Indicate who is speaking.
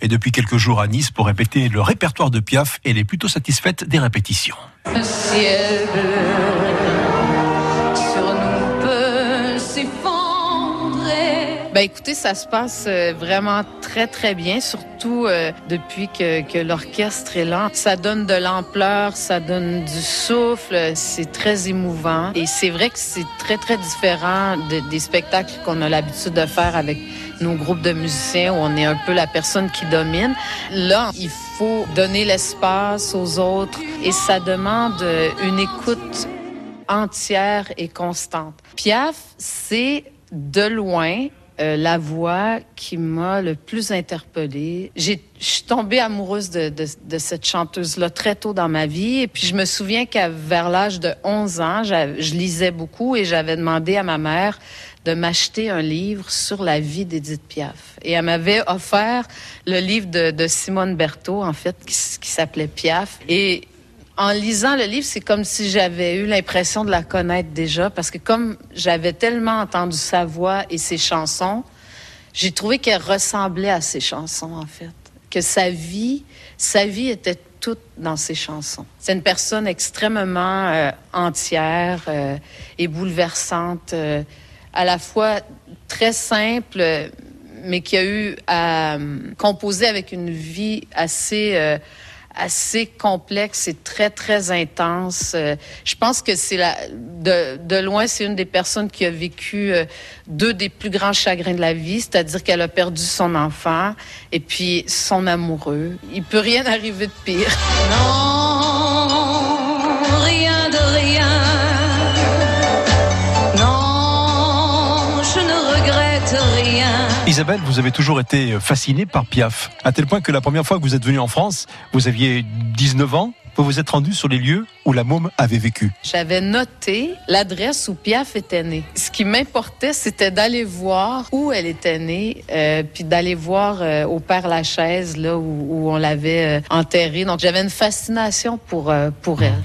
Speaker 1: est depuis quelques jours à Nice pour répéter le répertoire de Piaf et elle est plutôt satisfaite des répétitions.
Speaker 2: Ben écoutez, ça se passe euh, vraiment très très bien, surtout euh, depuis que, que l'orchestre est là. Ça donne de l'ampleur, ça donne du souffle, c'est très émouvant. Et c'est vrai que c'est très très différent de- des spectacles qu'on a l'habitude de faire avec nos groupes de musiciens où on est un peu la personne qui domine. Là, il faut donner l'espace aux autres et ça demande euh, une écoute entière et constante. Piaf, c'est de loin euh, la voix qui m'a le plus interpellée. Je suis tombée amoureuse de, de- de cette chanteuse-là très tôt dans ma vie. Et puis je me souviens qu'à vers l'âge de 11 ans, je lisais beaucoup et j'avais demandé à ma mère de m'acheter un livre sur la vie d'Edith Piaf. Et elle m'avait offert le livre de, de Simone Berthaud, en fait, qui, qui s'appelait Piaf. Et en lisant le livre, c'est comme si j'avais eu l'impression de la connaître déjà, parce que comme j'avais tellement entendu sa voix et ses chansons, j'ai trouvé qu'elle ressemblait à ses chansons, en fait. Que sa vie, sa vie était toute dans ses chansons. C'est une personne extrêmement euh, entière euh, et bouleversante, euh, à la fois très simple, mais qui a eu à composer avec une vie assez assez complexe et très très intense. Euh, je pense que c'est la de, de loin c'est une des personnes qui a vécu euh, deux des plus grands chagrins de la vie, c'est-à-dire qu'elle a perdu son enfant et puis son amoureux. Il peut rien arriver de pire.
Speaker 3: Non,
Speaker 1: Isabelle, vous avez toujours été fascinée par Piaf, à tel point que la première fois que vous êtes venue en France, vous aviez 19 ans, vous vous êtes rendu sur les lieux où la môme avait vécu.
Speaker 2: J'avais noté l'adresse où Piaf était née. Ce qui m'importait, c'était d'aller voir où elle était née, euh, puis d'aller voir euh, au Père Lachaise, là où, où on l'avait euh, enterrée. Donc j'avais une fascination pour, euh, pour elle.